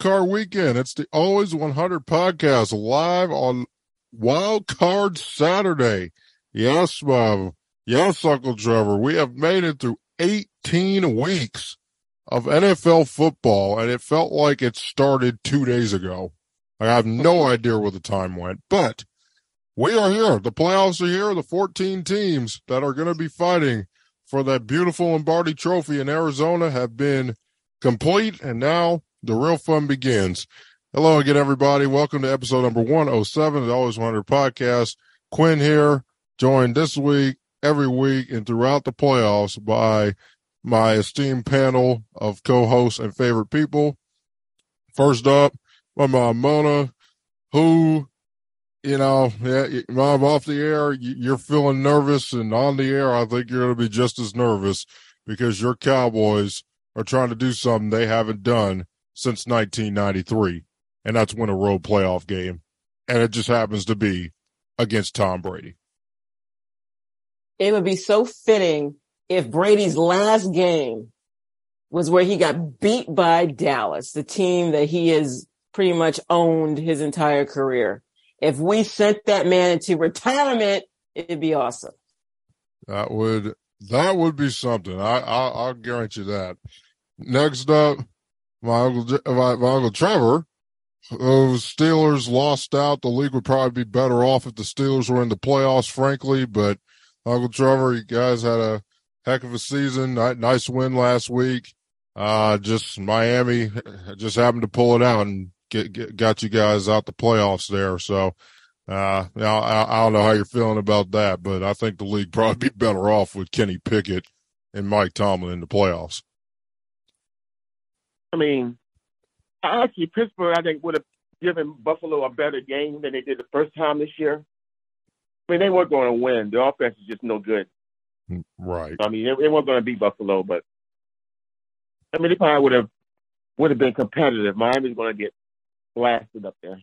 Card Weekend. It's the Always 100 podcast live on Wild Card Saturday. Yes, Bob. Yes, Uncle Trevor. We have made it through 18 weeks of NFL football, and it felt like it started two days ago. I have no idea where the time went, but we are here. The playoffs are here. The 14 teams that are going to be fighting for that beautiful Lombardi trophy in Arizona have been complete, and now the real fun begins. Hello again, everybody. Welcome to episode number 107 of the Always 100 podcast. Quinn here, joined this week, every week, and throughout the playoffs by my esteemed panel of co-hosts and favorite people. First up, my mom Mona, who, you know, yeah, mom off the air, you're feeling nervous, and on the air, I think you're going to be just as nervous because your Cowboys are trying to do something they haven't done since 1993, and that's win a road playoff game, and it just happens to be against Tom Brady. It would be so fitting if Brady's last game was where he got beat by Dallas, the team that he has pretty much owned his entire career. If we sent that man into retirement, it'd be awesome. That would that would be something. I, I I'll guarantee that. Next up, my uncle my, my uncle Trevor. Those Steelers lost out. The league would probably be better off if the Steelers were in the playoffs, frankly. But Uncle Trevor, you guys had a heck of a season. Nice win last week. Uh, just Miami just happened to pull it out and get, get got you guys out the playoffs there. So, uh, I, I don't know how you're feeling about that, but I think the league probably be better off with Kenny Pickett and Mike Tomlin in the playoffs. I mean, actually, Pittsburgh, I think, would have given Buffalo a better game than they did the first time this year. I mean, they weren't going to win. The offense is just no good. Right. I mean, they, they weren't going to beat Buffalo, but I mean, they probably would have would have been competitive. Miami's going to get blasted up there.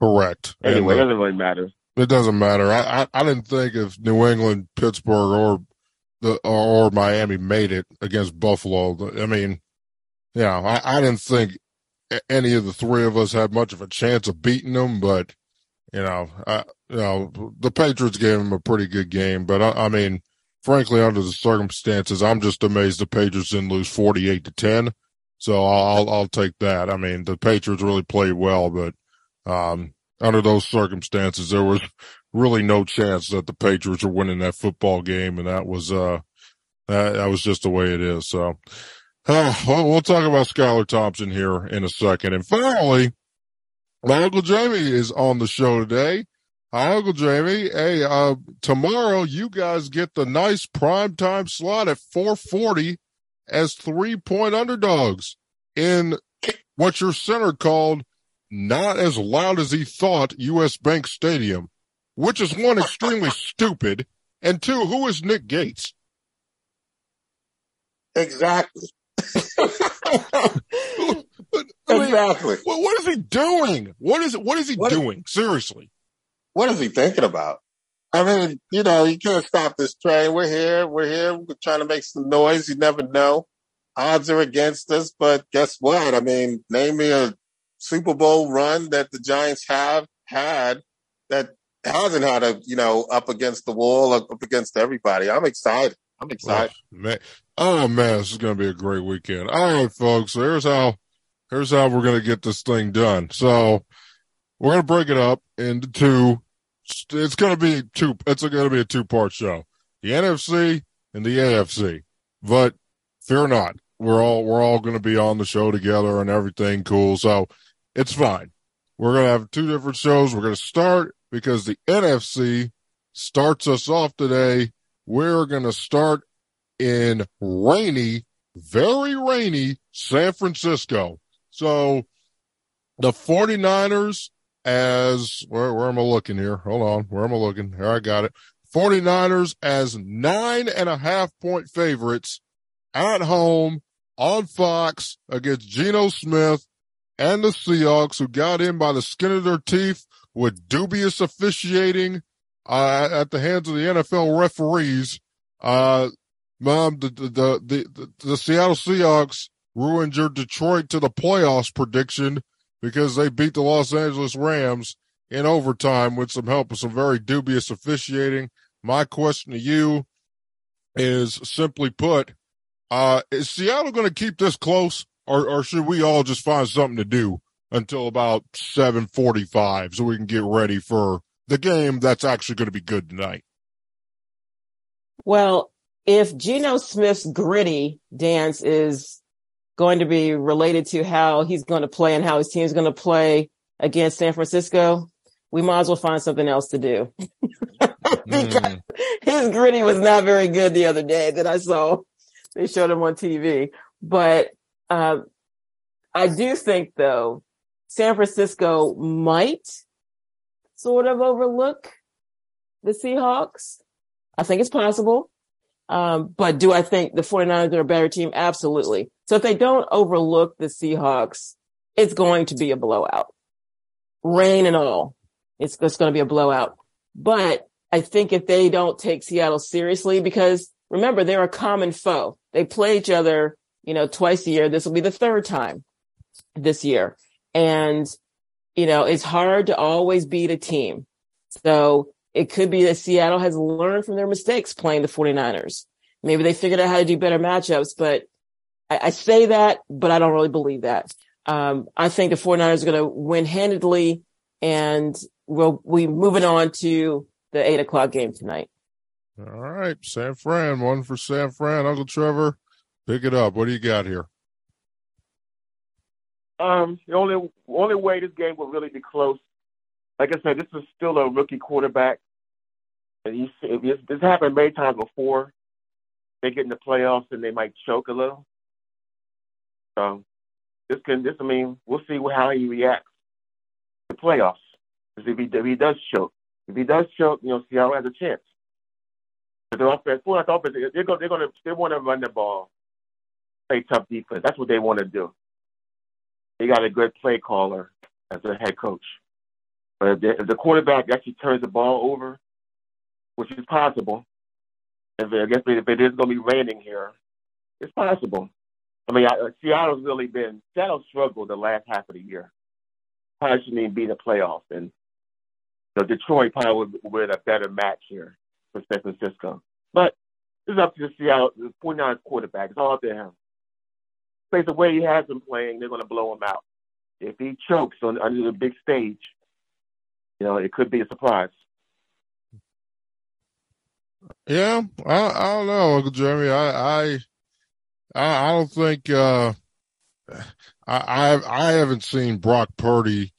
Correct. Anyway, and, uh, it doesn't really matter. It doesn't matter. I, I, I didn't think if New England, Pittsburgh, or the or, or Miami made it against Buffalo. I mean, yeah, I, I didn't think any of the three of us had much of a chance of beating them, but you know, you know, the Patriots gave them a pretty good game, but I, I mean, frankly, under the circumstances, I'm just amazed the Patriots didn't lose 48 to 10. So I'll, I'll take that. I mean, the Patriots really played well, but, um, under those circumstances, there was really no chance that the Patriots were winning that football game. And that was, uh, that, that was just the way it is. So, uh, well, we'll talk about Skylar Thompson here in a second. And finally, my Uncle Jamie is on the show today. Hi, Uncle Jamie. Hey, uh, tomorrow you guys get the nice prime time slot at 440 as three point underdogs in what your center called not as loud as he thought U.S. Bank Stadium, which is one extremely stupid. And two, who is Nick Gates? Exactly. exactly. What, what is he doing? What is what is he what doing? Seriously what is he thinking about? I mean, you know, you can't stop this train. We're here. We're here. We're trying to make some noise. You never know. Odds are against us, but guess what? I mean, name me a Super Bowl run that the Giants have had that hasn't had a, you know, up against the wall, up against everybody. I'm excited. I'm excited. Oh man, oh, man this is going to be a great weekend. All right, folks. So here's how, here's how we're going to get this thing done. So we're going to break it up into two it's going to be two. It's going to be a two part show: the NFC and the AFC. But fear not, we're all we're all going to be on the show together and everything cool. So it's fine. We're going to have two different shows. We're going to start because the NFC starts us off today. We're going to start in rainy, very rainy San Francisco. So the 49ers as where, where am I looking here? Hold on. Where am I looking? Here, I got it. 49ers as nine and a half point favorites at home on Fox against Geno Smith and the Seahawks, who got in by the skin of their teeth with dubious officiating uh, at the hands of the NFL referees. Uh, mom, the, the, the, the, the Seattle Seahawks ruined your Detroit to the playoffs prediction because they beat the Los Angeles Rams in overtime with some help of some very dubious officiating. My question to you is simply put, uh, is Seattle going to keep this close or, or should we all just find something to do until about 745 so we can get ready for the game that's actually going to be good tonight? Well, if Geno Smith's griddy dance is going to be related to how he's going to play and how his team is going to play against San Francisco, we might as well find something else to do. mm. His griddy was not very good the other day that I saw. They showed him on TV. But uh, I do think, though, San Francisco might sort of overlook the Seahawks. I think it's possible. Um, but do I think the 49ers are a better team? Absolutely. So if they don't overlook the Seahawks, it's going to be a blowout. Rain and all. It's, it's going to be a blowout. But I think if they don't take Seattle seriously, because remember, they're a common foe. They play each other, you know, twice a year. This will be the third time this year. And, you know, it's hard to always beat a team. So it could be that Seattle has learned from their mistakes playing the 49ers. Maybe they figured out how to do better matchups, but I, I say that, but I don't really believe that. Um, I think the 49ers are going to win handedly and we'll we moving on to the eight o'clock game tonight. All right. San Fran, one for San Fran. Uncle Trevor, pick it up. What do you got here? Um, the only only way this game will really be close, like I said, this is still a rookie quarterback, and you this, this happened many times before. They get in the playoffs and they might choke a little. So this can this I mean we'll see how he reacts to playoffs. Because if he if he does choke, if he does choke, you know Seattle has a chance. But the offense, well, the offense, they're going they're going to they want to run the ball, play tough defense. That's what they want to do they got a good play caller as a head coach. But if the, if the quarterback actually turns the ball over, which is possible, if I guess if it is going to be raining here, it's possible. I mean, I, uh, Seattle's really been Seattle struggled the last half of the year. Probably shouldn't even be in the playoffs, and so Detroit probably would, would a better match here for San Francisco. But it's up to the Seattle, the 49ers quarterback. It's all up to him plays the way he has been playing, they're going to blow him out. If he chokes on under the big stage, you know, it could be a surprise. Yeah, I, I don't know, Uncle Jeremy. I, I, I don't think uh, I, I, I haven't seen Brock Purdy,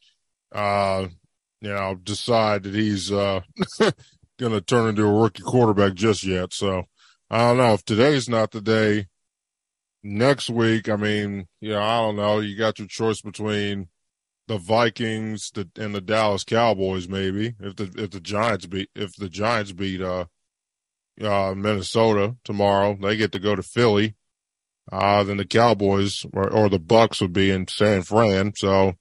uh, you know, decide that he's uh, going to turn into a rookie quarterback just yet. So I don't know if today's not the day next week, I mean, you know, I don't know. You got your choice between the Vikings and the Dallas Cowboys, maybe if the if the Giants beat if the Giants beat uh, uh Minnesota tomorrow, they get to go to Philly. Uh, then the Cowboys or, or the Bucks would be in San Fran. So,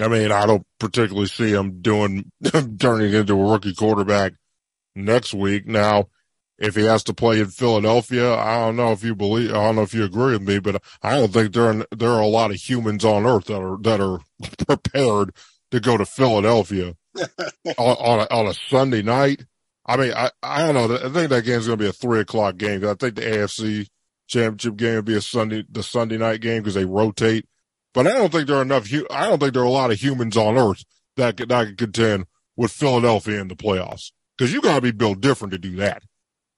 I mean, I don't particularly see him doing turning into a rookie quarterback next week. Now, if he has to play in Philadelphia, I don't know if you believe, I don't know if you agree with me, but I don't think there are, there are a lot of humans on earth that are, that are prepared to go to Philadelphia on, on a, on a Sunday night. I mean, I, I don't know. I think that game's going to be a three o'clock game. I think the AFC championship game will be a Sunday, the Sunday night game because they rotate. But I don't think there are enough, I don't think there are a lot of humans on earth that could, that could contend with Philadelphia in the playoffs because you got to be built different to do that.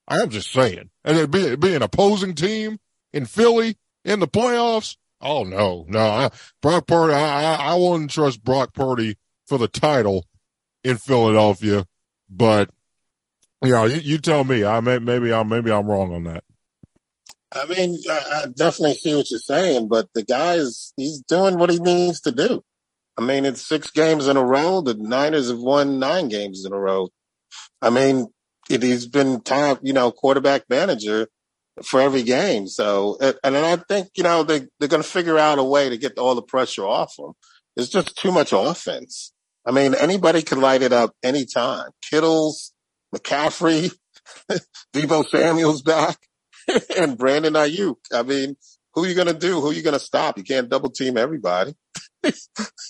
I'm just saying. And it be, be an opposing team in Philly in the playoffs. Oh no, no. I, Brock Purdy, I, I, I wouldn't trust Brock Purdy for the title in Philadelphia, but know, you, you tell me. I may, maybe I'm maybe I'm wrong on that. I mean, I, I definitely see what you're saying, but the guy is he's doing what he needs to do. I mean, it's six games in a row. The Niners have won nine games in a row. I mean, it, he's been top, you know, quarterback manager for every game. So, and, and I think, you know, they, they're going to figure out a way to get all the pressure off him. It's just too much offense. I mean, anybody can light it up anytime. Kittles, McCaffrey, Deebo Samuel's back, and Brandon Aiyuk. I mean, who are you going to do? Who are you going to stop? You can't double team everybody.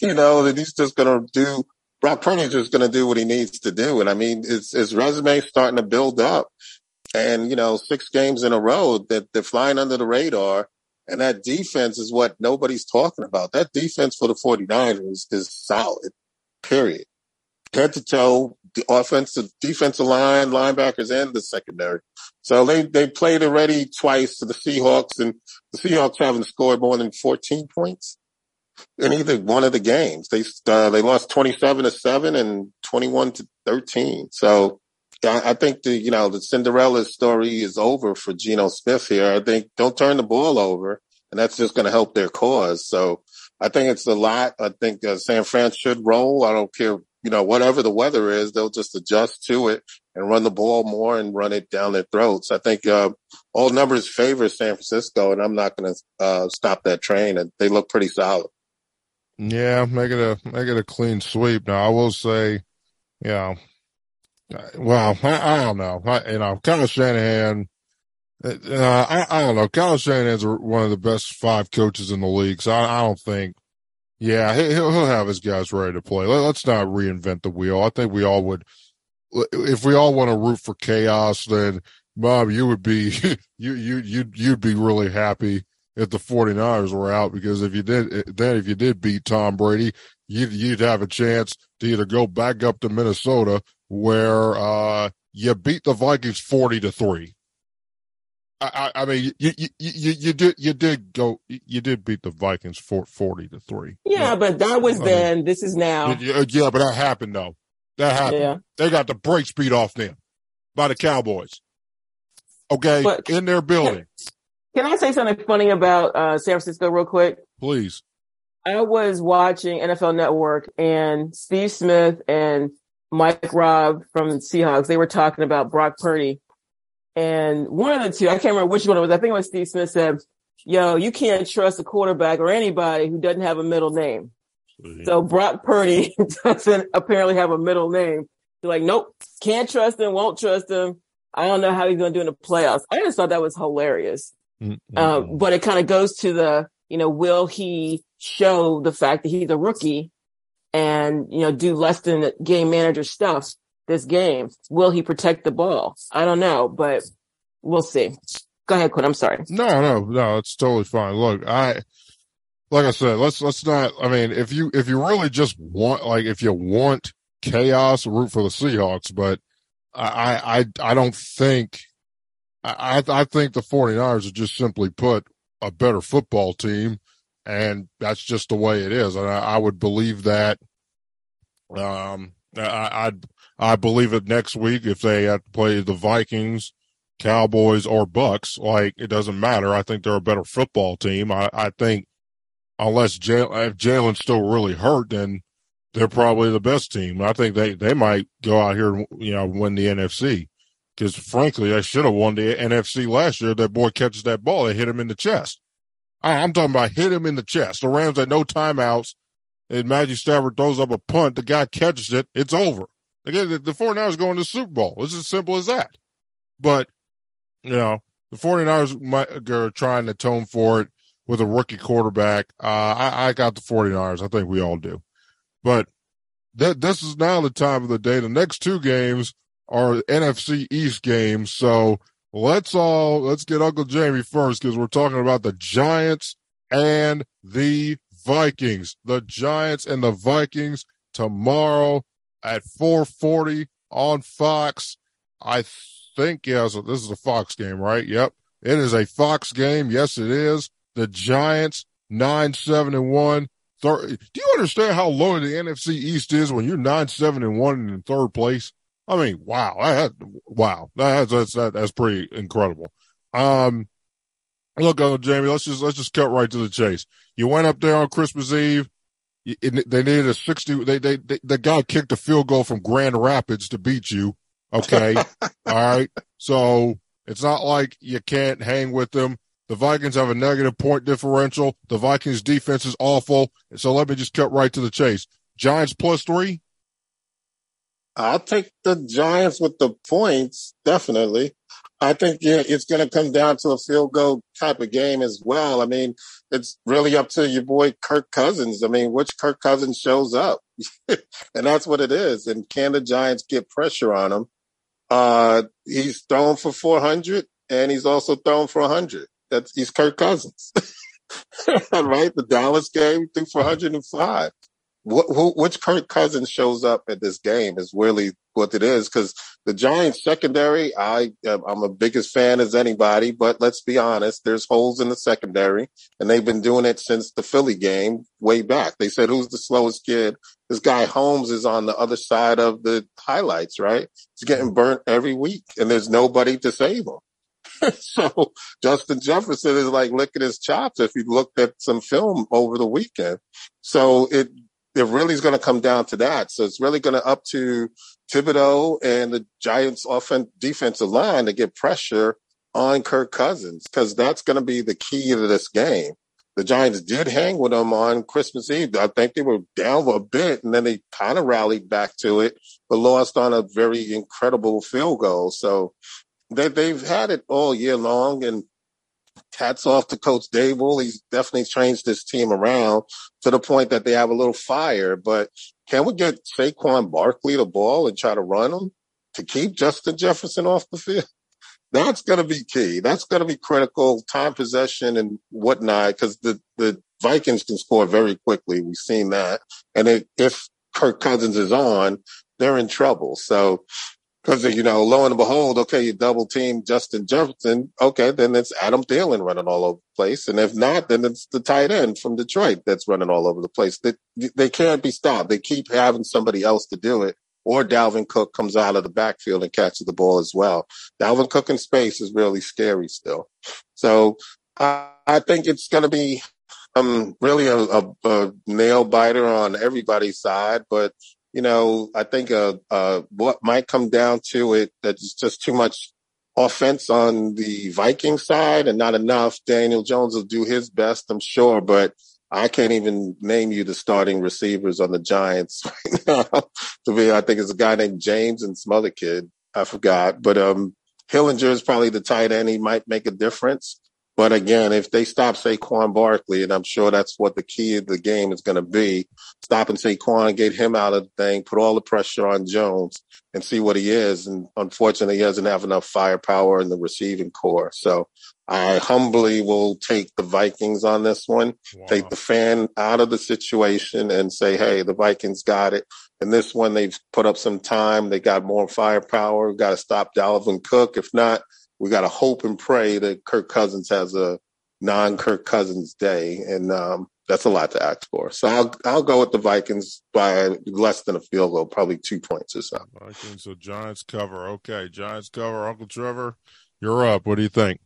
you know, and he's just going to do, Brock Purdy's just going to do what he needs to do. And I mean, his, his resume starting to build up and, you know, six games in a row that they're flying under the radar. And that defense is what nobody's talking about. That defense for the 49ers is solid, period. Head to toe, the offensive, defensive line, linebackers, and the secondary. So they, they played already twice to the Seahawks and the Seahawks haven't scored more than 14 points in either one of the games. They, uh, they lost 27 to seven and 21 to 13. So I, I think the, you know, the Cinderella story is over for Geno Smith here. I think don't turn the ball over and that's just going to help their cause. So I think it's a lot. I think uh, San Fran should roll. I don't care you know, whatever the weather is, they'll just adjust to it and run the ball more and run it down their throats. I think uh, all numbers favor San Francisco, and I'm not going to uh, stop that train. And they look pretty solid. Yeah, make it a make it a clean sweep. Now I will say, you know, well, I, I don't know. I, you know, Kyle Shanahan. Uh, I, I don't know. Kyle Shanahan's one of the best five coaches in the league, so I, I don't think yeah, he'll he'll have his guys ready to play. Let's not reinvent the wheel. I think we all would, if we all want to root for chaos, then Bob, you would be you you you you'd be really happy if the 49ers were out because if you did then if you did beat Tom Brady, you'd you'd have a chance to either go back up to Minnesota where uh you beat the Vikings 40 to 3 I, I mean, you, you, you, you did, you did go, you did beat the Vikings for 40 to three. Yeah, but that was I then. Mean, this is now. Yeah, yeah, but that happened though. That happened. Yeah. They got the brakes beat off them by the Cowboys. Okay. But in their building. Can, can I say something funny about, uh, San Francisco real quick? Please. I was watching NFL Network and Steve Smith and Mike Robb from the Seahawks. They were talking about Brock Purdy and one of the two, I can't remember which one it was. I think it was Steve Smith said, yo, you can't trust a quarterback or anybody who doesn't have a middle name. Mm-hmm. So Brock Purdy doesn't apparently have a middle name. They're like, nope, can't trust him, won't trust him. I don't know how he's going to do in the playoffs. I just thought that was hilarious. Mm-hmm. Um, but it kind of goes to the, you know, will he show the fact that he's a rookie and, you know, do less than game manager stuff this game. Will he protect the ball? I don't know, but we'll see. Go ahead, Quinn. I'm sorry. No, no, no. It's totally fine. Look, I, like I said, let's, let's not, I mean, if you, if you really just want, like, if you want chaos, root for the Seahawks, but I, I, I don't think, I, I think the 49ers are just simply put a better football team. And that's just the way it is. And I, I would believe that, um, I, I'd, I believe it next week if they have to play the Vikings, Cowboys, or Bucks. Like it doesn't matter. I think they're a better football team. I, I think unless Jalen, if Jalen's still really hurt, then they're probably the best team. I think they they might go out here and you know win the NFC because frankly, they should have won the NFC last year. That boy catches that ball, they hit him in the chest. I, I'm talking about hit him in the chest. The Rams had no timeouts. And Matthew Stafford throws up a punt. The guy catches it. It's over. Again, the, the 49ers going to the Super Bowl. It's as simple as that. But, you know, the 49ers might, are trying to atone for it with a rookie quarterback. Uh, I, I got the 49ers. I think we all do. But that this is now the time of the day. The next two games are NFC East games. So let's all let's get Uncle Jamie first because we're talking about the Giants and the Vikings. The Giants and the Vikings tomorrow at 440 on Fox. I think, yes, yeah, so this is a Fox game, right? Yep. It is a Fox game. Yes, it is. The Giants, 9 7 and 1. Third, do you understand how low the NFC East is when you're 9 7 and 1 in third place? I mean, wow. That, wow. That's, that's, that's pretty incredible. Um, look, Jamie, let's just, let's just cut right to the chase. You went up there on Christmas Eve it, they needed a 60. They, they, they, the guy kicked a field goal from Grand Rapids to beat you. Okay. All right. So it's not like you can't hang with them. The Vikings have a negative point differential. The Vikings defense is awful. So let me just cut right to the chase. Giants plus three. I'll take the Giants with the points. Definitely. I think yeah, it's going to come down to a field goal type of game as well. I mean, it's really up to your boy Kirk Cousins. I mean, which Kirk Cousins shows up, and that's what it is. And can the Giants get pressure on him? Uh, he's thrown for 400 and he's also thrown for 100. That's he's Kirk Cousins, right? The Dallas game threw for 105 which Kirk Cousins shows up at this game is really what it is. Because the Giants secondary, I I'm a biggest fan as anybody, but let's be honest, there's holes in the secondary, and they've been doing it since the Philly game way back. They said who's the slowest kid? This guy Holmes is on the other side of the highlights, right? He's getting burnt every week, and there's nobody to save him. so Justin Jefferson is like licking his chops if you looked at some film over the weekend. So it it really is going to come down to that. So it's really going to up to Thibodeaux and the Giants' offense defensive line to get pressure on Kirk Cousins because that's going to be the key to this game. The Giants did hang with them on Christmas Eve. I think they were down a bit and then they kind of rallied back to it, but lost on a very incredible field goal. So they, they've had it all year long and hats off to Coach Daboll. He's definitely changed this team around to the point that they have a little fire. But can we get Saquon Barkley the ball and try to run him to keep Justin Jefferson off the field? That's going to be key. That's going to be critical. Time possession and whatnot, because the the Vikings can score very quickly. We've seen that, and it, if Kirk Cousins is on, they're in trouble. So because, you know, lo and behold, okay, you double team Justin Jefferson. Okay, then it's Adam Thielen running all over the place. And if not, then it's the tight end from Detroit that's running all over the place. They, they can't be stopped. They keep having somebody else to do it. Or Dalvin Cook comes out of the backfield and catches the ball as well. Dalvin Cook in space is really scary still. So uh, I think it's going to be um, really a, a, a nail biter on everybody's side, but you know, I think uh, uh, what might come down to it just too much offense on the Viking side and not enough. Daniel Jones will do his best, I'm sure, but I can't even name you the starting receivers on the Giants right now. to me, I think it's a guy named James and some other kid. I forgot, but um, Bellinger is probably the tight end. He might make a difference. But again, if they stop Saquon Barkley, and I'm sure that's what the key of the game is going to be, stop stopping Saquon, get him out of the thing, put all the pressure on Jones and see what he is. And unfortunately, he doesn't have enough firepower in the receiving core. So I humbly will take the Vikings on this one, wow. take the fan out of the situation and say, Hey, the Vikings got it. And this one, they've put up some time. They got more firepower. Got to stop Dalvin Cook. If not, we got to hope and pray that Kirk Cousins has a non Kirk Cousins day. And, um, that's a lot to ask for. So I'll, I'll go with the Vikings by less than a field goal, probably two points or so. Vikings. So Giants cover. Okay. Giants cover. Uncle Trevor, you're up. What do you think?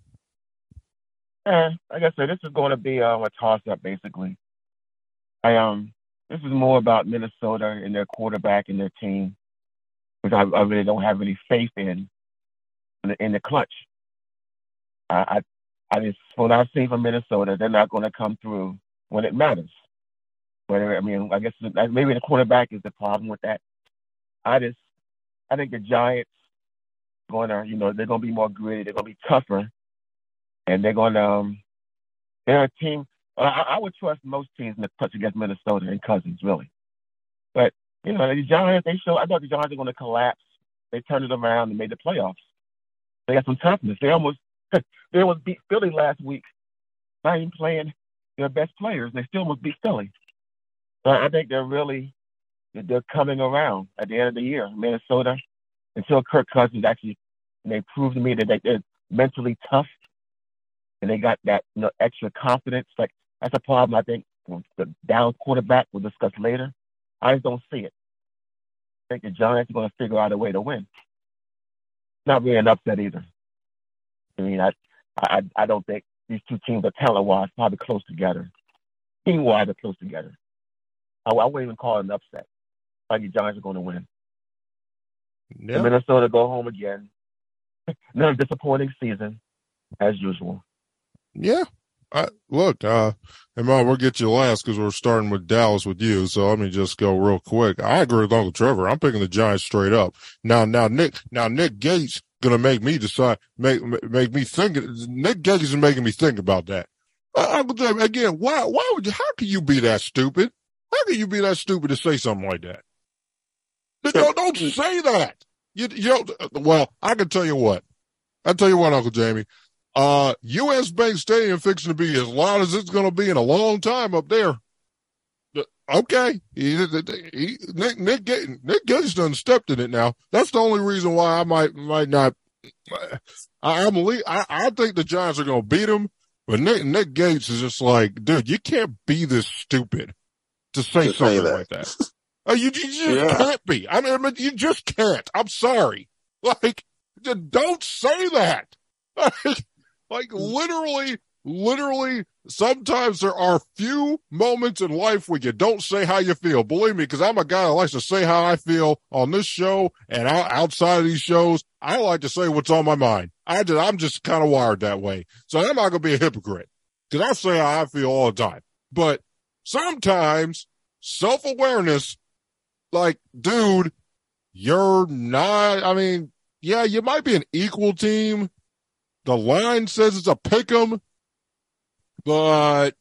Uh, like I said, this is going to be uh, a toss up, basically. I um, this is more about Minnesota and their quarterback and their team, which I, I really don't have any faith in in the, in the clutch. I, I, I just what I've seen from Minnesota, they're not going to come through when it matters. Whether I mean, I guess maybe the quarterback is the problem with that. I just, I think the Giants going to, you know, they're going to be more gritty. They're going to be tougher, and they're going to. Um, they're a team. I, I would trust most teams in the clutch against Minnesota and Cousins, really. But you know, the Giants, they show. I thought the Giants were going to collapse. They turned it around and made the playoffs. They got some toughness. They almost they almost beat Philly last week. Not even playing their best players. They still almost beat Philly. So I think they're really they're coming around at the end of the year. Minnesota, until Kirk Cousins actually they proved to me that they're mentally tough and they got that you know, extra confidence. Like that's a problem I think the down quarterback we'll discuss later. I just don't see it. I think the Giants are going to figure out a way to win not really an upset either. I mean, I, I, I don't think these two teams are talent wise probably close together. Team wise, are close together. I, I wouldn't even call it an upset. I think the Giants are going to win. Yeah. Minnesota go home again. Another disappointing season, as usual. Yeah. I, look, uh, and Mom, we'll get you last because we're starting with Dallas with you. So let me just go real quick. I agree with Uncle Trevor. I'm picking the Giants straight up. Now, now Nick, now Nick Gates going to make me decide, make, make me think. Nick Gates is making me think about that. Uh, Uncle Jamie, again, why, why would you, how can you be that stupid? How can you be that stupid to say something like that? Don't, don't say that. You, you don't, well, I can tell you what. I tell you what, Uncle Jamie. Uh, U.S. Bank Stadium fixing to be as loud as it's going to be in a long time up there. Okay, he, he, Nick Nick Nick Gates done stepped in it now. That's the only reason why I might might not. I, I'm I, I think the Giants are going to beat them, but Nick Nick Gates is just like, dude, you can't be this stupid to say to something say like that. Uh, you, you just yeah. can't be. I mean, I mean, you just can't. I'm sorry. Like, don't say that. Like, like literally, literally, sometimes there are few moments in life where you don't say how you feel. Believe me, because I'm a guy that likes to say how I feel on this show and outside of these shows. I like to say what's on my mind. I just, I'm just kind of wired that way. So I'm not going to be a hypocrite because I say how I feel all the time. But sometimes self awareness, like, dude, you're not, I mean, yeah, you might be an equal team. The line says it's a pick 'em but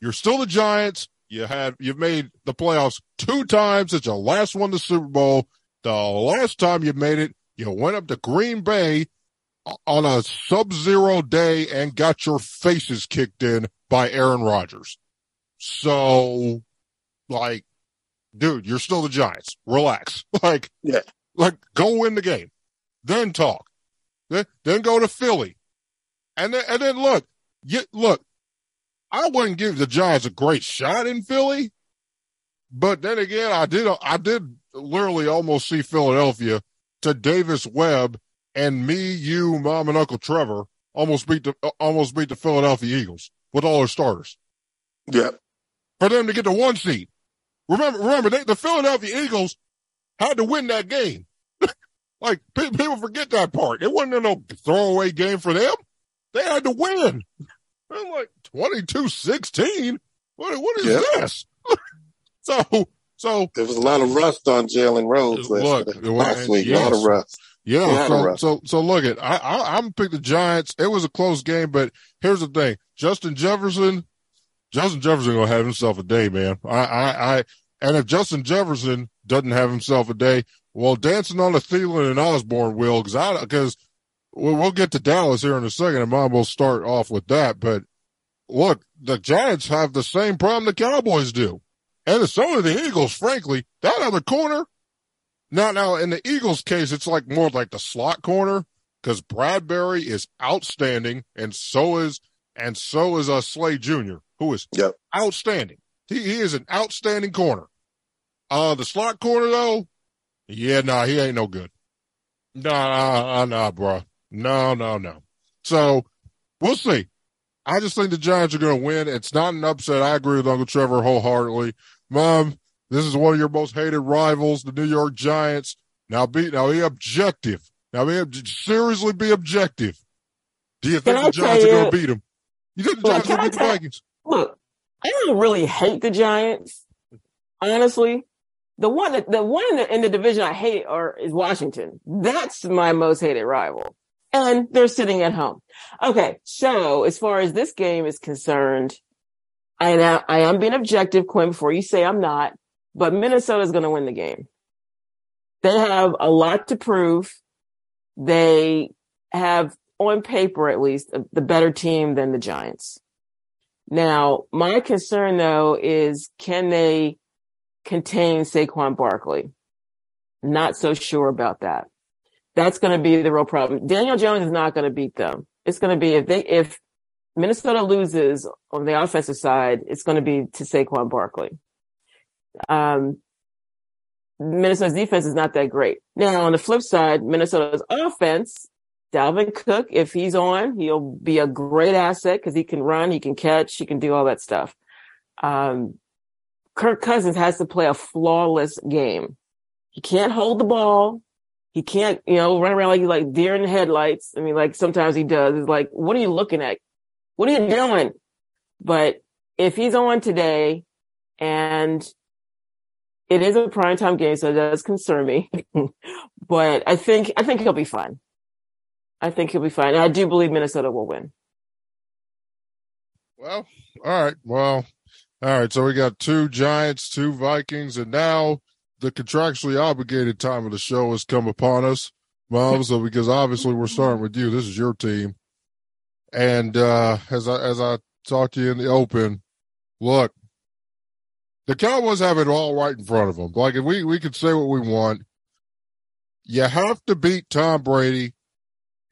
you're still the Giants. You had you've made the playoffs two times since you last won the Super Bowl. The last time you made it, you went up to Green Bay on a sub-zero day and got your faces kicked in by Aaron Rodgers. So, like, dude, you're still the Giants. Relax. Like, yeah. like go win the game, then talk, then go to Philly, and then and then look, you look. I wouldn't give the Giants a great shot in Philly, but then again, I did I did literally almost see Philadelphia to Davis Webb and me, you, mom, and Uncle Trevor almost beat the uh, almost beat the Philadelphia Eagles with all their starters. Yeah, for them to get the one seed. Remember, remember, they, the Philadelphia Eagles had to win that game. Like people forget that part. It wasn't no throwaway game for them. They had to win. I'm like 22-16. What, what is this? so, so there was a lot of rust on Jalen Rose last, look, last week. Yes. A lot of rust. Yeah. So, so, so look at, I, I, I'm pick the Giants. It was a close game, but here's the thing. Justin Jefferson, Justin Jefferson gonna have himself a day, man. I, I, I, and if Justin Jefferson doesn't have himself a day, well, dancing on the Thielen and Osborn will, cause I, cause we'll, we'll get to Dallas here in a second, and mom will start off with that. But look, the Giants have the same problem the Cowboys do, and so do the Eagles. Frankly, that other corner. Now, now in the Eagles' case, it's like more like the slot corner because Bradberry is outstanding, and so is and so is a uh, Slay Jr., who is yep. outstanding. He, he is an outstanding corner. Uh, the slot corner though, yeah, nah, he ain't no good. Nah, nah, nah, bro. No, no, no. So we'll see. I just think the Giants are going to win. It's not an upset. I agree with Uncle Trevor wholeheartedly. Mom, this is one of your most hated rivals, the New York Giants. Now be now be objective. Now be seriously be objective. Do you think the Giants are going to beat them? You think the Giants are going to beat the Vikings? Look, I don't really hate the Giants. Honestly, the one that the one in the, in the division I hate are is Washington. That's my most hated rival and they're sitting at home. Okay. So as far as this game is concerned, I I am being objective, Quinn, before you say I'm not, but Minnesota is going to win the game. They have a lot to prove. They have on paper, at least the better team than the Giants. Now, my concern though is can they contain Saquon Barkley? Not so sure about that. That's going to be the real problem. Daniel Jones is not going to beat them. It's going to be if they, if Minnesota loses on the offensive side, it's going to be to Saquon Barkley. Um, Minnesota's defense is not that great. Now, on the flip side, Minnesota's offense, Dalvin Cook, if he's on, he'll be a great asset because he can run, he can catch, he can do all that stuff. Um, Kirk Cousins has to play a flawless game. He can't hold the ball. He can't, you know, run around like he's like deer in the headlights. I mean, like sometimes he does. It's like, what are you looking at? What are you doing? But if he's on today and it is a prime time game, so it does concern me, but I think, I think he'll be fine. I think he'll be fine. And I do believe Minnesota will win. Well, all right. Well, all right. So we got two Giants, two Vikings, and now the contractually obligated time of the show has come upon us, Mom. So because obviously we're starting with you, this is your team, and uh, as I as I talked to you in the open, look, the Cowboys have it all right in front of them. Like if we we could say what we want, you have to beat Tom Brady,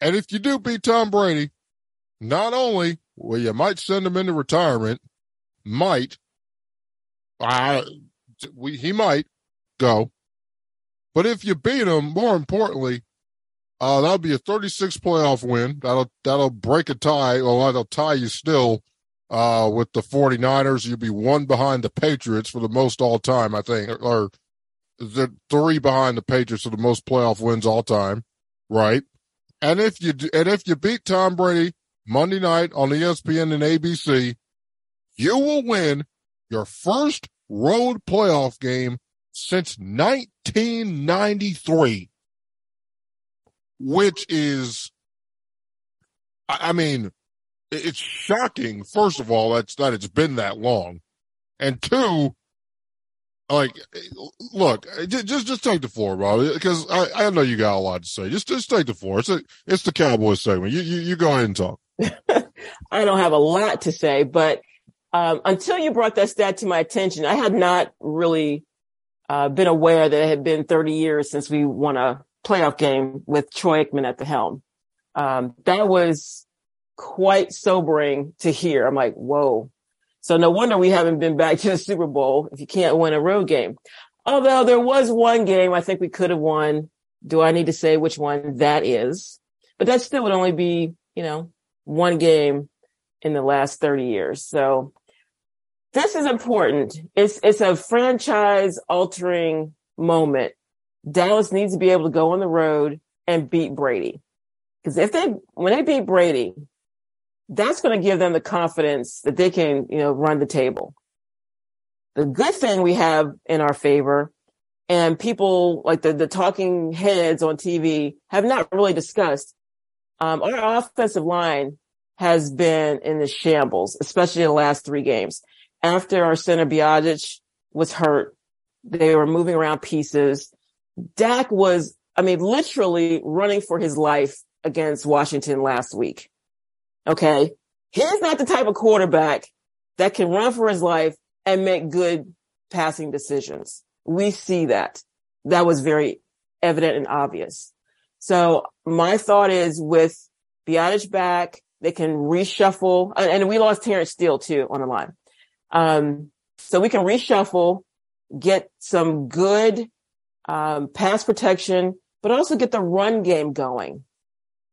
and if you do beat Tom Brady, not only well you might send him into retirement, might, uh, we he might go, but if you beat him, more importantly, uh, that'll be a 36 playoff win. That'll that'll break a tie, or that'll tie you still uh, with the 49ers. You'll be one behind the Patriots for the most all time, I think, or the three behind the Patriots for the most playoff wins all time, right? And if you and if you beat Tom Brady Monday night on ESPN and ABC, you will win your first road playoff game since 1993, which is, I mean, it's shocking. First of all, that's that it's been that long, and two, like, look, just just take the floor, Bob, because I, I know you got a lot to say. Just just take the floor. It's a, it's the Cowboys segment. You you you go ahead and talk. I don't have a lot to say, but um, until you brought that stat to my attention, I had not really uh, been aware that it had been 30 years since we won a playoff game with Troy Aikman at the helm. Um, that was quite sobering to hear. I'm like, whoa. So no wonder we haven't been back to the Super Bowl if you can't win a road game. Although there was one game I think we could have won. Do I need to say which one that is? But that still would only be, you know, one game in the last 30 years. So this is important. It's, it's a franchise altering moment. Dallas needs to be able to go on the road and beat Brady. Cause if they, when they beat Brady, that's going to give them the confidence that they can, you know, run the table. The good thing we have in our favor and people like the, the talking heads on TV have not really discussed. Um, our offensive line has been in the shambles, especially in the last three games after our center Biadasz was hurt, they were moving around pieces. Dak was, I mean, literally running for his life against Washington last week. Okay. He's not the type of quarterback that can run for his life and make good passing decisions. We see that. That was very evident and obvious. So my thought is with Biadasz back, they can reshuffle, and we lost Terence Steele too on the line. Um, so we can reshuffle, get some good um, pass protection, but also get the run game going.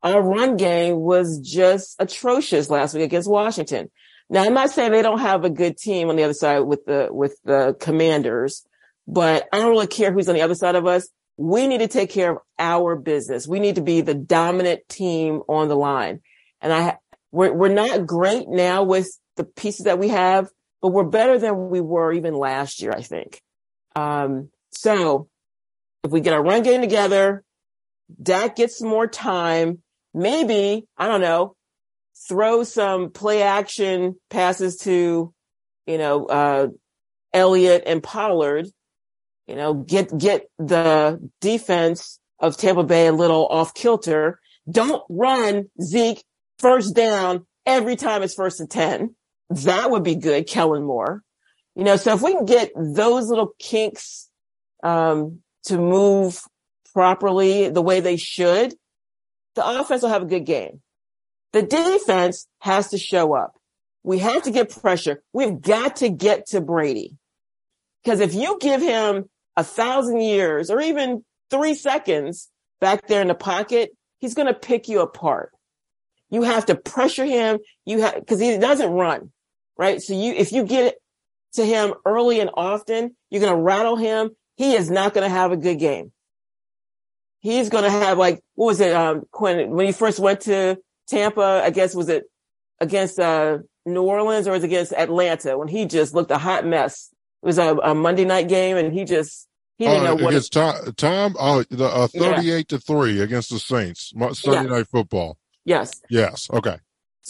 Our run game was just atrocious last week against Washington. Now, I'm not saying they don't have a good team on the other side with the with the Commanders, but I don't really care who's on the other side of us. We need to take care of our business. We need to be the dominant team on the line. And I, we're, we're not great now with the pieces that we have, but we're better than we were even last year, I think. Um, so if we get our run game together, Dak gets more time, maybe, I don't know, throw some play action passes to, you know, uh, Elliott and Pollard, you know, get, get the defense of Tampa Bay a little off kilter. Don't run Zeke first down every time it's first and 10. That would be good, Kellen Moore. You know, so if we can get those little kinks um, to move properly the way they should, the offense will have a good game. The defense has to show up. We have to get pressure. We've got to get to Brady. Because if you give him a thousand years or even three seconds back there in the pocket, he's going to pick you apart. You have to pressure him. You have, cause he doesn't run right? So you, if you get to him early and often, you're going to rattle him. He is not going to have a good game. He's going to have like, what was it? Um, when, when he first went to Tampa, I guess was it against, uh, New Orleans or was it against Atlanta when he just looked a hot mess. It was a, a Monday night game and he just, He didn't Uh, know what. against Tom, Tom uh, the, uh, Yeah. 38 to 3 against the Saints, Sunday Night Football. yes. Yes. Okay.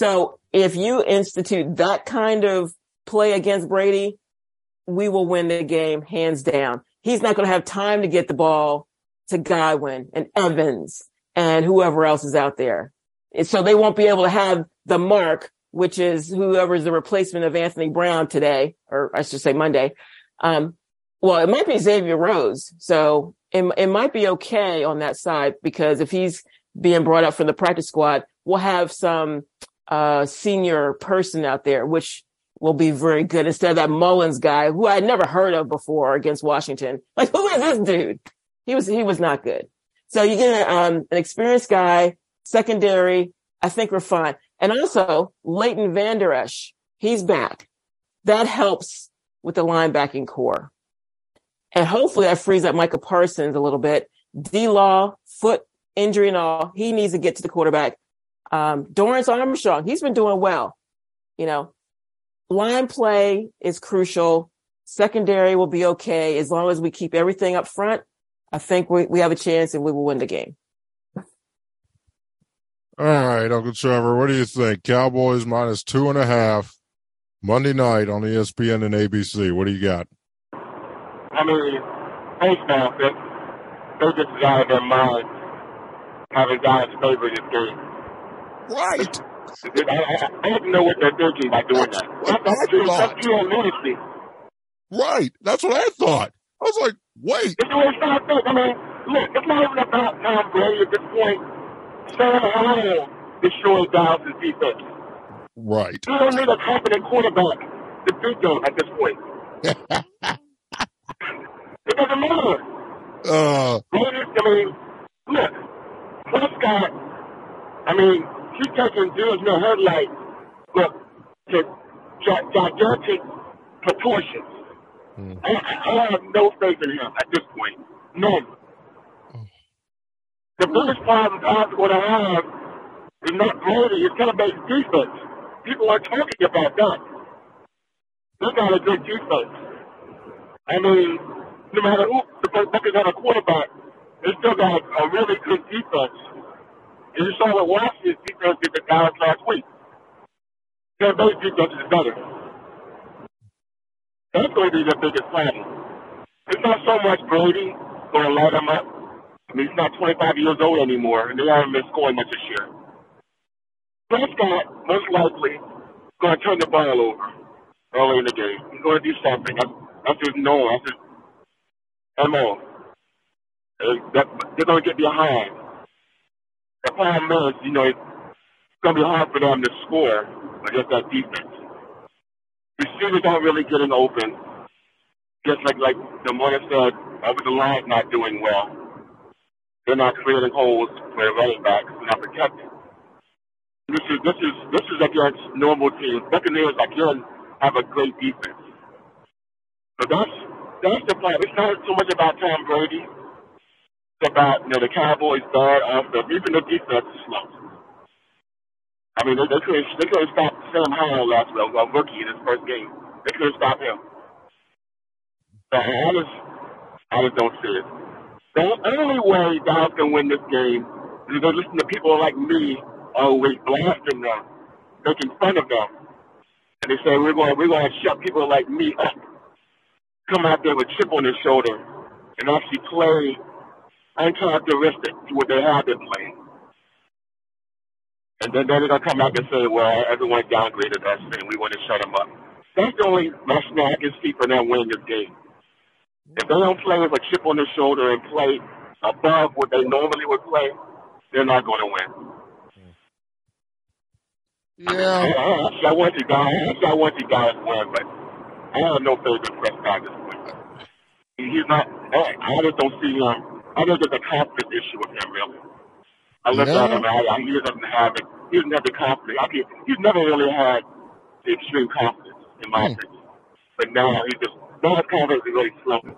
So if you institute that kind of play against Brady, we will win the game hands down. He's not going to have time to get the ball to Godwin and Evans and whoever else is out there. And so they won't be able to have the mark, which is whoever's the replacement of Anthony Brown today, or I should say Monday. Um, well, it might be Xavier Rose. So it, it might be okay on that side because if he's being brought up from the practice squad, we'll have some uh, senior person out there, which will be very good instead of that Mullins guy who I had never heard of before against Washington. Like, who is this dude? He was, he was not good. So you get um, an experienced guy, secondary. I think we're fine. And also Leighton Vander Esch, he's back. That helps with the linebacking corps. And hopefully that frees up Micah Parsons a little bit. D Law, foot injury and all, he needs to get to the quarterback. Um, Dorance Armstrong, he's been doing well. You know, line play is crucial. Secondary will be okay as long as we keep everything up front. I think we, we have a chance and we will win the game. All right, Uncle Trevor, what do you think? Cowboys minus two and a half Monday night on ESPN and ABC. What do you got? I mean, Saints fans, they, they just is out of their minds having guys favor this game. Right. I, I, I to know what they're thinking by doing that. That's what That's, thought. that's pure lunacy. Right. That's what I thought. I was like, wait. It's always not. I mean, look, it's not even about Tom Brady at this point. Sam Howell destroyed Dallas' defense. Right. You don't need a competent quarterback to beat them at this point. It doesn't matter. Uh, Brady, I mean, look, Prescott, I mean, he's taking George Mill Headlight, look, to gi- gigantic proportions. Hmm. I, I have no faith in him at this point. None. The biggest problem God's going to have is not Brady, it's going to be his defense. People are talking about that. They got a good defense. I mean, no matter who the Buckets have a quarterback, they still got a really good defense. And you saw what Washington's defense did to Dallas last week. Their base defense is better. That's going to be the biggest problem. It's not so much Brady going to light them up. I mean, he's not 25 years old anymore, and they haven't been scoring much this year. Prescott, most likely, going to turn the ball over early in the game. He's going to do something. That's, that's his norm. That's just MO. They're going to get behind. The problem is, you know, it's going to be hard for them to score against that defense. Receivers aren't really getting open. Just like like the morning said, over the line not doing well. They're not creating holes for the running backs. They're not protecting. This is this is this is against normal teams. Buccaneers again have a great defense. So that's that's the problem. It's not so much about Tom Brady. About you know the Cowboys bad offense. Even the defense is slow. I mean, they, they couldn't they couldn't stop Sam Howell last week, a rookie in his first game. They couldn't stop him. So I just I just don't see it. The only way Dallas can win this game is if they listen to people like me always blasting them, making fun of them, and they say we're going we're going to shut people like me up. Come out there with a chip on their shoulder and actually play uncharacteristic to what they have been playing. And then, they're going to come back and say, well, everyone downgraded us and we want to shut them up. That's the only rationale I can see for them winning this game. If they don't play with a chip on their shoulder and play above what they normally would play, they're not going to win. yeah. Actually, I want you guys. Actually, I want you guys to win, but I have no faith in Prescott at this point. He's not. I I just don't see him. I think there's a confidence issue with him, really. I look Yeah. at him. I, I, he doesn't have it. He doesn't have the confidence. I mean, he's never really had the extreme confidence, in my Hmm. opinion. But now he just now his confidence is really slumping.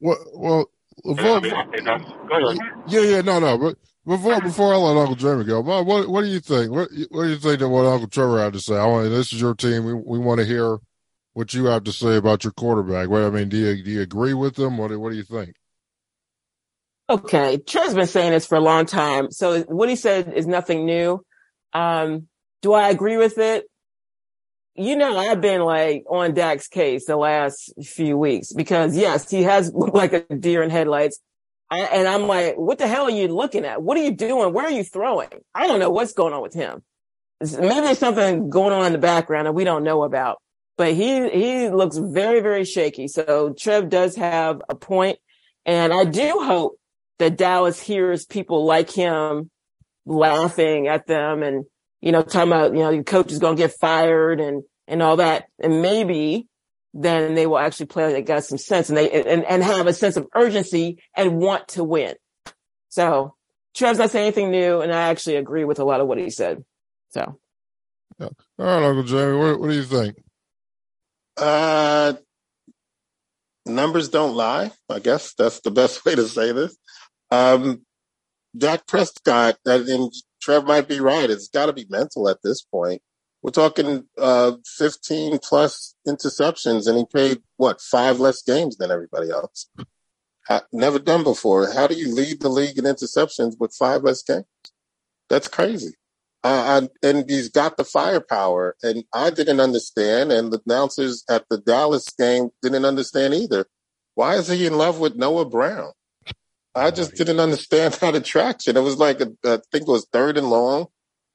Well, well, before, I mean, I, and that's, go ahead. yeah, yeah, no, no, but before before I let Uncle Jamie go, what what do you think? What what do you think of what Uncle Trevor had to say? I want this is your team. We we want to hear what you have to say about your quarterback. What I mean, do you do you agree with them? What what do you think? Okay, Trev's been saying this for a long time, so what he said is nothing new. Um, do I agree with it? You know, I've been like on Dak's case the last few weeks because yes, he has looked like a deer in headlights. I, and I'm like, what the hell are you looking at? What are you doing? Where are you throwing? I don't know what's going on with him. Maybe there's something going on in the background that we don't know about but he he looks very very shaky. So Trev does have a point, and I do hope that Dallas hears people like him laughing at them and you know talking about you know your coach is going to get fired and and all that, and maybe then they will actually play like they got some sense and they and, and have a sense of urgency and want to win. So Trev's not saying anything new, and I actually agree with a lot of what he said. So. Yeah. All right, Uncle Jamie, what, what do you think? Uh, numbers don't lie. I guess that's the best way to say this. Um, Dak Prescott, and Trev might be right. It's got to be mental at this point. We're talking uh, 15 plus interceptions, and he played what five less games than everybody else. I, never done before. How do you lead the league in interceptions with five less games? That's crazy. Uh, and he's got the firepower. And I didn't understand, and the announcers at the Dallas game didn't understand either. Why is he in love with Noah Brown? I just didn't understand that attraction. It was like, a, I think it was third and long.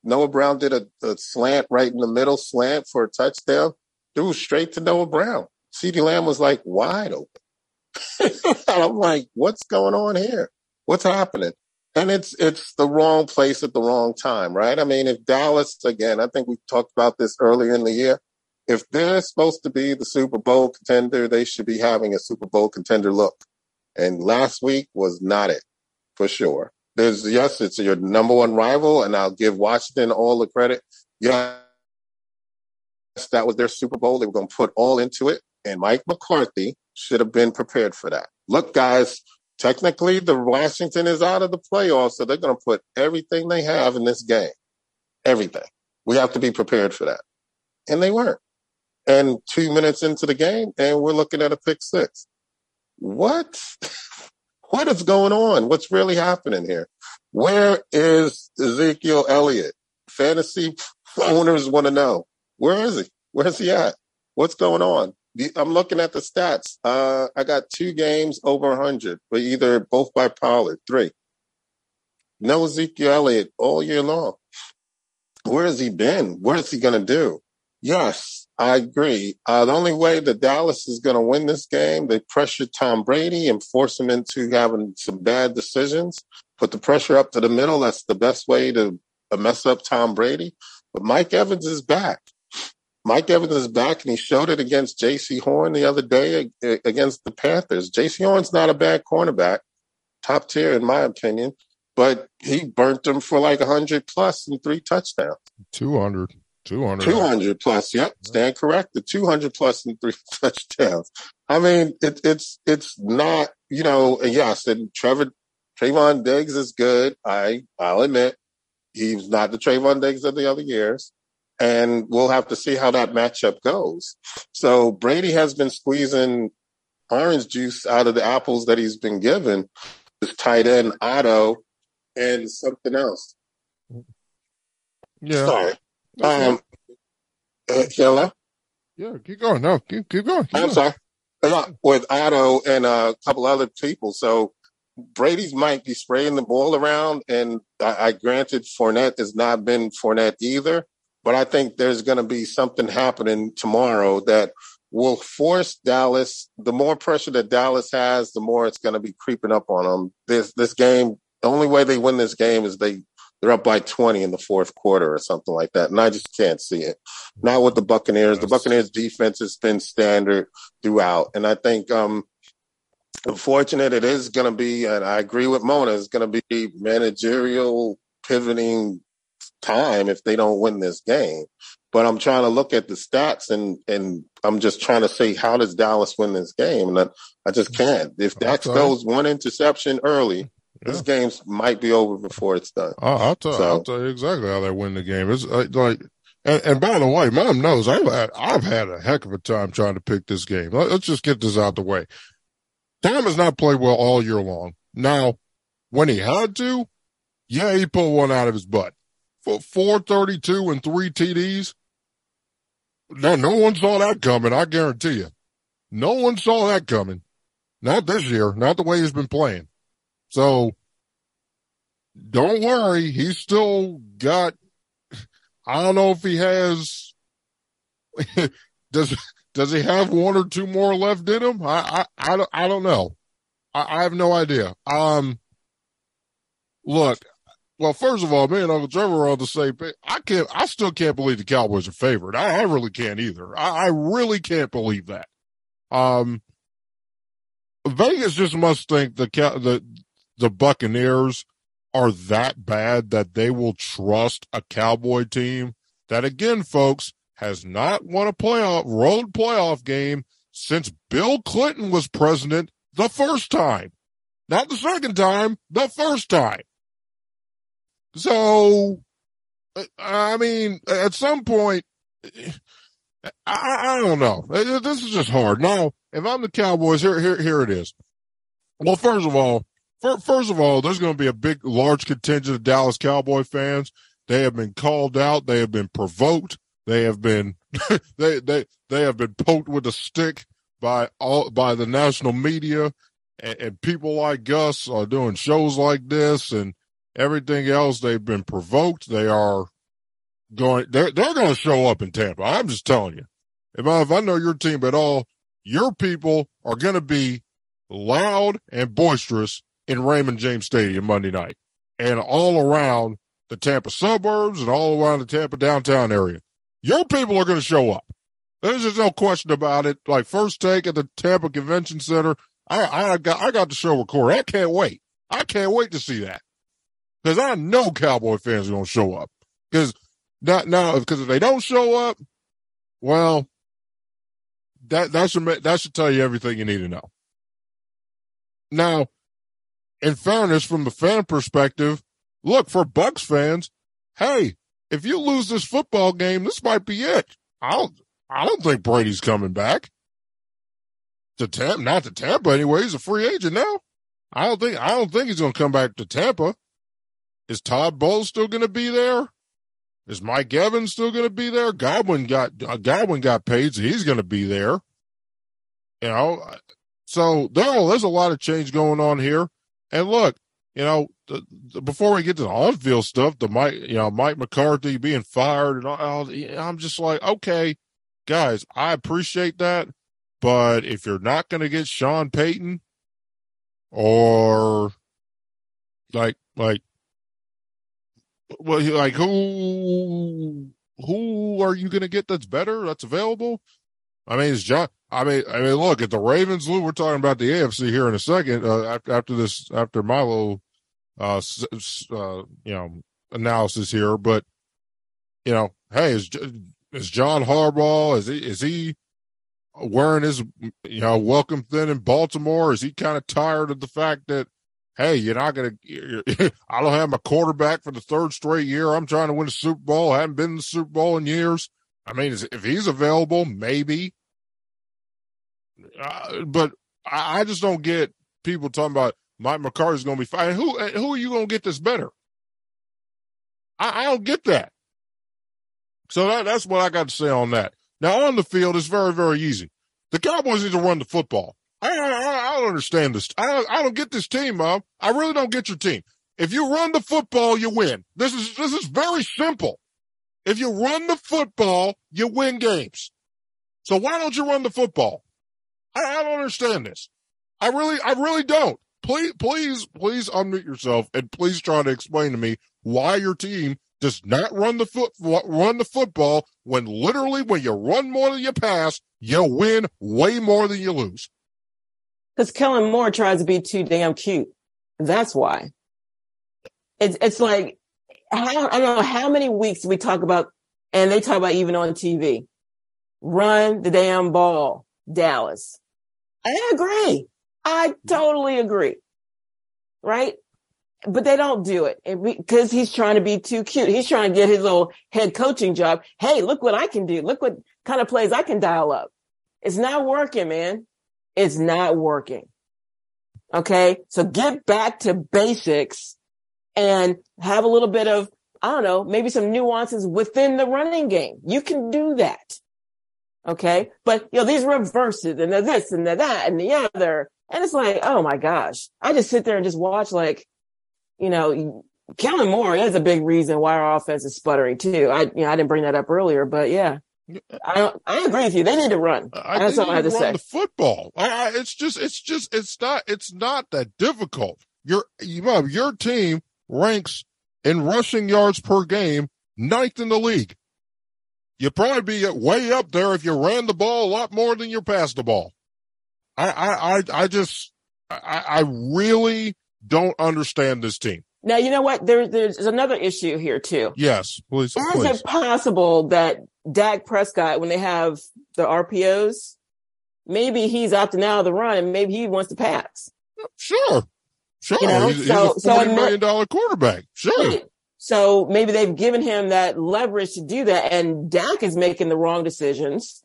Noah Brown did a, a slant right in the middle, slant for a touchdown. Threw straight to Noah Brown. CeeDee Lamb was like wide open. I'm like, what's going on here? What's happening? and it's it's the wrong place at the wrong time, right? I mean, if Dallas again, I think we talked about this earlier in the year. If they're supposed to be the Super Bowl contender, they should be having a Super Bowl contender look. And last week was not it, for sure. There's yes, it's your number one rival, and I'll give Washington all the credit. Yes, that was their Super Bowl. They were going to put all into it, and Mike McCarthy should have been prepared for that. Look, guys, technically the Washington is out of the playoffs, so they're going to put everything they have in this game. Everything. We have to be prepared for that. And they weren't. And two minutes into the game, and we're looking at a pick six. What? what is going on? What's really happening here? Where is Ezekiel Elliott? Fantasy owners want to know. Where is he? Where's he at? What's going on? I'm looking at the stats. Uh, I got two games over 100, but either both by Pollard, three. No Ezekiel Elliott all year long. Where has he been? What is he going to do? Yes, I agree. Uh, the only way that Dallas is going to win this game, they pressure Tom Brady and force him into having some bad decisions. Put the pressure up to the middle. That's the best way to mess up Tom Brady. But Mike Evans is back. Mike Evans is back, and he showed it against Jaycee Horn the other day against the Panthers. Jaycee Horn's not a bad cornerback, top tier in my opinion, but he burnt them for like 100 plus and three touchdowns. 200. 200. 200 plus. Yep. Stand corrected. 200 plus and three touchdowns. I mean, it, it's, it's not, you know, yes, and Trevor, Trevon Diggs is good. I, I'll admit he's not the Trevon Diggs of the other years and we'll have to see how that matchup goes. So Brady has been squeezing orange juice out of the apples that he's been given. This tight end Otto and something else. Yeah. Sorry. Um, uh, hello. Yeah, keep going. No, keep keep going. Keep I'm going. sorry. With Otto and a couple other people. So Brady's might be spraying the ball around, and I, I granted Fournette has not been Fournette either. But I think there's going to be something happening tomorrow that will force Dallas. The more pressure that Dallas has, the more it's going to be creeping up on them. This this game, the only way they win this game is they they're up by 20 in the fourth quarter or something like that. And I just can't see it. Not with the Buccaneers. The Buccaneers defense has been standard throughout. And I think, um, unfortunate it is going to be, and I agree with Mona, it's going to be managerial pivoting time if they don't win this game. But I'm trying to look at the stats and and I'm just trying to say how does Dallas win this game? And I, I just can't. If Dak throws one interception early, yeah. this game might be over before it's done. I'll, I'll tell. So, I'll tell you exactly how they win the game. It's uh, like And, and by the way, mom knows I've had, I've had a heck of a time trying to pick this game. Let, us just get this out the way. Tom has not played well all year long. Now, when he had to, yeah, he pulled one out of his butt. For 432 and three TDs. Now, no one saw that coming. I guarantee you. No one saw that coming. Not this year. Not the way he's been playing. So don't worry. He's still got, I don't know if he has, does, does he have one or two more left in him? I, I, I don't, I don't know. I, I have no idea. Um, look, well, first of all, me and Uncle Trevor are on the same page. I can't, I still can't believe the Cowboys are favored. I, I really can't either. I, I really can't believe that. Um, Vegas just must think the, the, the Buccaneers are that bad that they will trust a Cowboy team that again, folks, has not won a playoff road playoff game since Bill Clinton was president the first time. Not the second time, the first time. So, I mean, at some point, I, I don't know. This is just hard. Now, if I'm the Cowboys, here, here, here it is. Well, first of all, first of all, there's going to be a big, large contingent of Dallas Cowboy fans. They have been called out. They have been provoked. They have been, they, they, they have been poked with a stick by all, by the national media and, and people like us are doing shows like this and everything else. They've been provoked. They are going, they're, they're going to show up in Tampa. I'm just telling you. If I, if I know your team at all, your people are going to be loud and boisterous in Raymond James Stadium Monday night and all around the Tampa suburbs and all around the Tampa downtown area. Your people are going to show up. There's just no question about it. Like first take at the Tampa Convention Center. I, I got, I got the show recorded. I can't wait. I can't wait to see that. Cause I know Cowboy fans are going to show up. Cause not now, because if they don't show up, well, that, that should, that should tell you everything you need to know. Now, in fairness, from the fan perspective, look for Bucks fans. Hey, if you lose this football game, this might be it. I don't, I don't think Brady's coming back to Tampa. Not to Tampa anyway. He's a free agent now. I don't think, I don't think he's going to come back to Tampa. Is Todd Bowles still going to be there? Is Mike Evans still going to be there? Godwin got, uh, Godwin got paid, so he's going to be there. You know, so there, there's a lot of change going on here. And look, you know, the, the, before we get to the on-field stuff, the Mike, you know, Mike McCarthy being fired and all, I'm just like, okay, guys, I appreciate that, but if you're not going to get Sean Payton or like, like, well, like who, who are you going to get that's better, that's available? I mean, is John, I mean, I mean, look at the Ravens. Lou, we're talking about the AFC here in a second. Uh, after, after this, after little, uh, uh, you know, analysis here, but you know, hey, is is John Harbaugh? Is he is he wearing his you know welcome thin in Baltimore? Is he kind of tired of the fact that hey, you're not gonna, you're, I don't have my quarterback for the third straight year. I'm trying to win a Super Bowl. I haven't been in the Super Bowl in years. I mean, if he's available, maybe. Uh, but I, I, just don't get people talking about Mike McCarthy's going to be fine. Who who are you going to get this better? I, I, don't get that. So that, that's what I got to say on that. Now on the field, it's very very easy. The Cowboys need to run the football. I I, I don't understand this. I don't, I don't get this team, Mom. I really don't get your team. If you run the football, you win. This is this is very simple. If you run the football, you win games. So why don't you run the football? I, I don't understand this. I really, I really don't. Please, please, please unmute yourself and please try to explain to me why your team does not run the foot, run the football when literally when you run more than you pass, you win way more than you lose. Because Kellen Moore tries to be too damn cute. That's why. It's, it's like, how, I don't know how many weeks we talk about, and they talk about even on TV, run the damn ball, Dallas. I agree. I mm-hmm. totally agree. Right? but they don't do it because he's trying to be too cute. He's trying to get his little head coaching job. Hey, look what I can do. Look what kind of plays I can dial up. It's not working, man. It's not working. Okay. So get back to basics and have a little bit of, I don't know, maybe some nuances within the running game. You can do that. Okay. But you know, these reverses and the this and the that and the other. And it's like, oh my gosh, I just sit there and just watch like, you know, Kellen Moore is a big reason why our offense is sputtering too. I, you know, I didn't bring that up earlier, but yeah, I, I agree with you. They need to run. I That's all I had to say. The football. I, I, it's just, it's just, it's not, it's not that difficult. Your, you have your team ranks in rushing yards per game ninth in the league. You'd probably be way up there if you ran the ball a lot more than you passed the ball. I, I, I, I just, I, I really don't understand this team. Now, you know what? There, there's another issue here too. Yes, please. Is please. it possible that Dak Prescott, when they have the RPOs, maybe he's opting out of the run and maybe he wants to pass? Sure. Sure. You know, he's, so, he's a $40 so million dollar quarterback. Sure. So maybe they've given him that leverage to do that and Dak is making the wrong decisions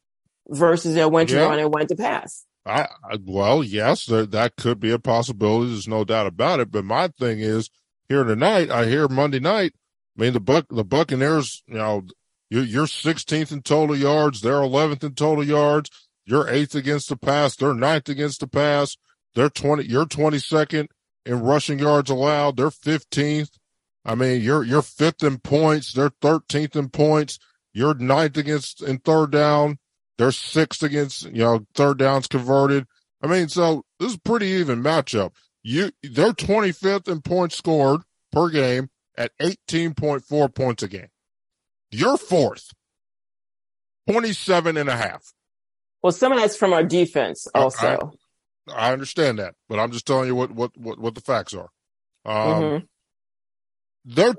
versus they went to yeah. run and went to pass. I, I well, yes, there, that could be a possibility. There's no doubt about it. But my thing is here tonight, I hear Monday night. I mean, the Buck, the Buccaneers, you know, you're, you're 16th in total yards. They're 11th in total yards. You're eighth against the pass. They're ninth against the pass. They're 20, you're 22nd in rushing yards allowed. They're 15th. I mean, you're, you're fifth in points. They're 13th in points. You're ninth against in third down. They're sixth against, you know, third downs converted. I mean, so this is a pretty even matchup. You, they're 25th in points scored per game at 18.4 points a game. You're fourth, 27 and a half. Well, some of that's from our defense also. I, I understand that, but I'm just telling you what, what, what, what the facts are. Um, mm-hmm. They're,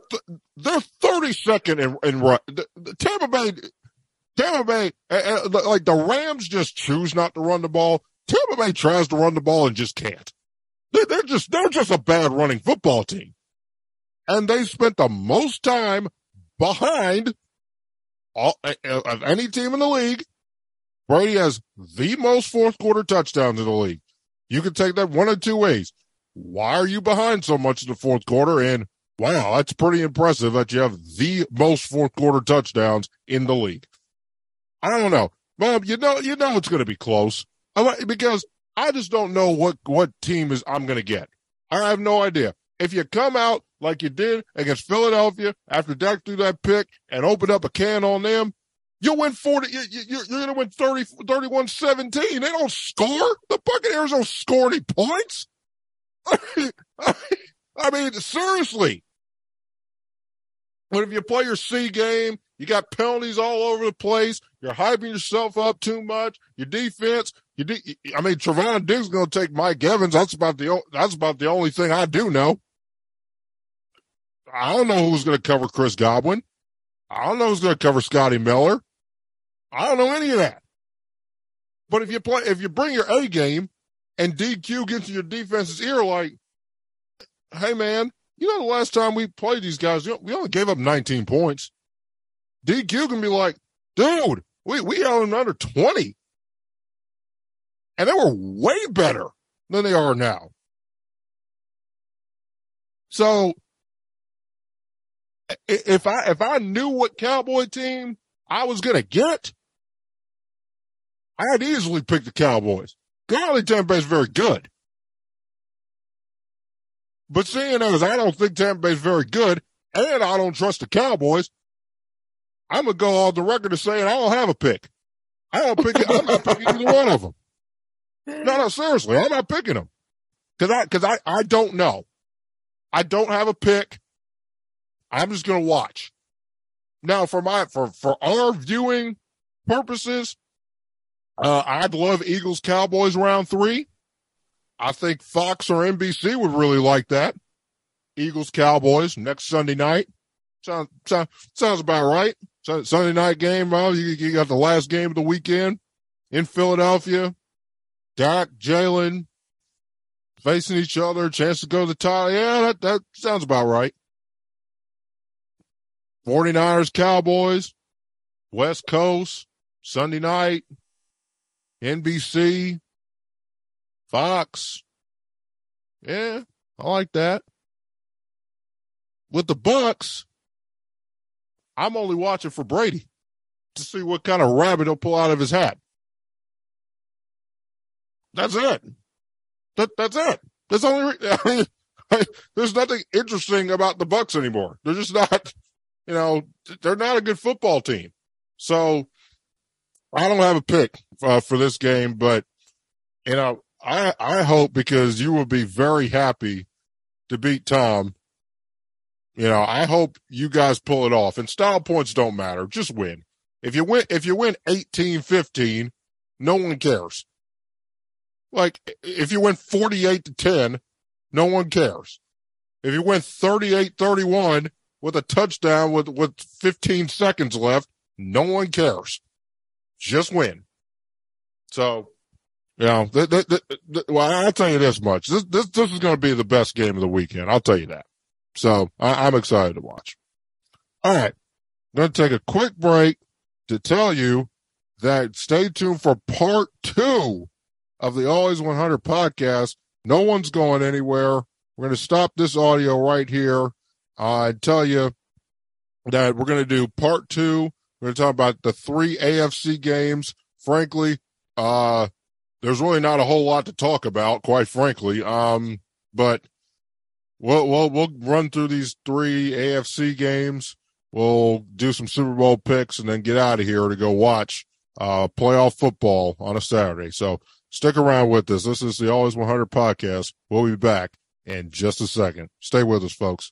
they're 32nd in, in run. the Tampa Bay Tampa Bay, uh, like the Rams just choose not to run the ball. Tampa Bay tries to run the ball and just can't. They're, they're just, they're just a bad running football team. And they spent the most time behind all, uh, of any team in the league. Brady has the most fourth quarter touchdowns in the league. You can take that one of two ways. Why are you behind so much in the fourth quarter? And wow, that's pretty impressive that you have the most fourth quarter touchdowns in the league. I don't know. Bob, you know, you know it's going to be close because I just don't know what, what team is I'm going to get. I have no idea. If you come out like you did against Philadelphia after Dak threw that pick and opened up a can on them, you'll win 40, you, you, you're going to win 30, 31 17. They don't score. The Buccaneers don't score any points. I mean, seriously. But if you play your C game you got penalties all over the place. You're hyping yourself up too much. Your defense, you de- I mean, Trevon Diggs going to take Mike Evans. That's about the that's about the only thing I do know. I don't know who's going to cover Chris Godwin. I don't know who's going to cover Scotty Miller. I don't know any of that. But if you play, if you bring your A game and DQ gets your defense's ear, like, hey man, you know the last time we played these guys, we only gave up 19 points. DQ can be like, dude, we, we them under 20. And they were way better than they are now. So if I, if I knew what Cowboy team I was going to get, I'd easily pick the Cowboys. Golly, Tampa is very good. But seeing as I don't think Tampa Bay is very good, and I don't trust the Cowboys, I'm gonna go on the record to saying I don't have a pick. I don't pick. I'm not picking either one of them. No, no, seriously, I'm not picking them because I because I I don't know. I don't have a pick. I'm just gonna watch. Now, for my for for our viewing purposes, uh, I'd love Eagles Cowboys round three. I think Fox or NBC would really like that. Eagles Cowboys next Sunday night. Sounds sound, sounds about right. Sunday night game, well, you, you got the last game of the weekend in Philadelphia. Dak, Jalen, facing each other, chance to go to the title. Yeah, that, that sounds about right. 49ers, Cowboys, West Coast, Sunday night, NBC, Fox. Yeah, I like that. With the Bucks, I'm only watching for Brady to see what kind of rabbit he'll pull out of his hat. That's it. That that's it. That's only. I mean, there's nothing interesting about the Bucks anymore. They're just not. You know, they're not a good football team. So I don't have a pick uh, for this game, but you know, I I hope because you will be very happy to beat Tom. You know, I hope you guys pull it off. And style points don't matter. Just win. If you win if you win 18-15, no one cares. Like if you win 48 to 10, no one cares. If you win 38-31 with a touchdown with with 15 seconds left, no one cares. Just win. So, you know, th- th- th- well, I'll tell you this much. This, this, this is going to be the best game of the weekend. I'll tell you that. So I, I'm excited to watch. All right. I'm going to take a quick break to tell you that stay tuned for part two of the Always 100 podcast. No one's going anywhere. We're going to stop this audio right here. And tell you that we're going to do part two. We're going to talk about the three AFC games. Frankly, uh, there's really not a whole lot to talk about, quite frankly. Um, but we'll, we'll, we'll run through these three AFC games. We'll do some Super Bowl picks and then get out of here to go watch, uh, playoff football on a Saturday. So stick around with us. This is the Always 100 podcast. We'll be back in just a second. Stay with us, folks.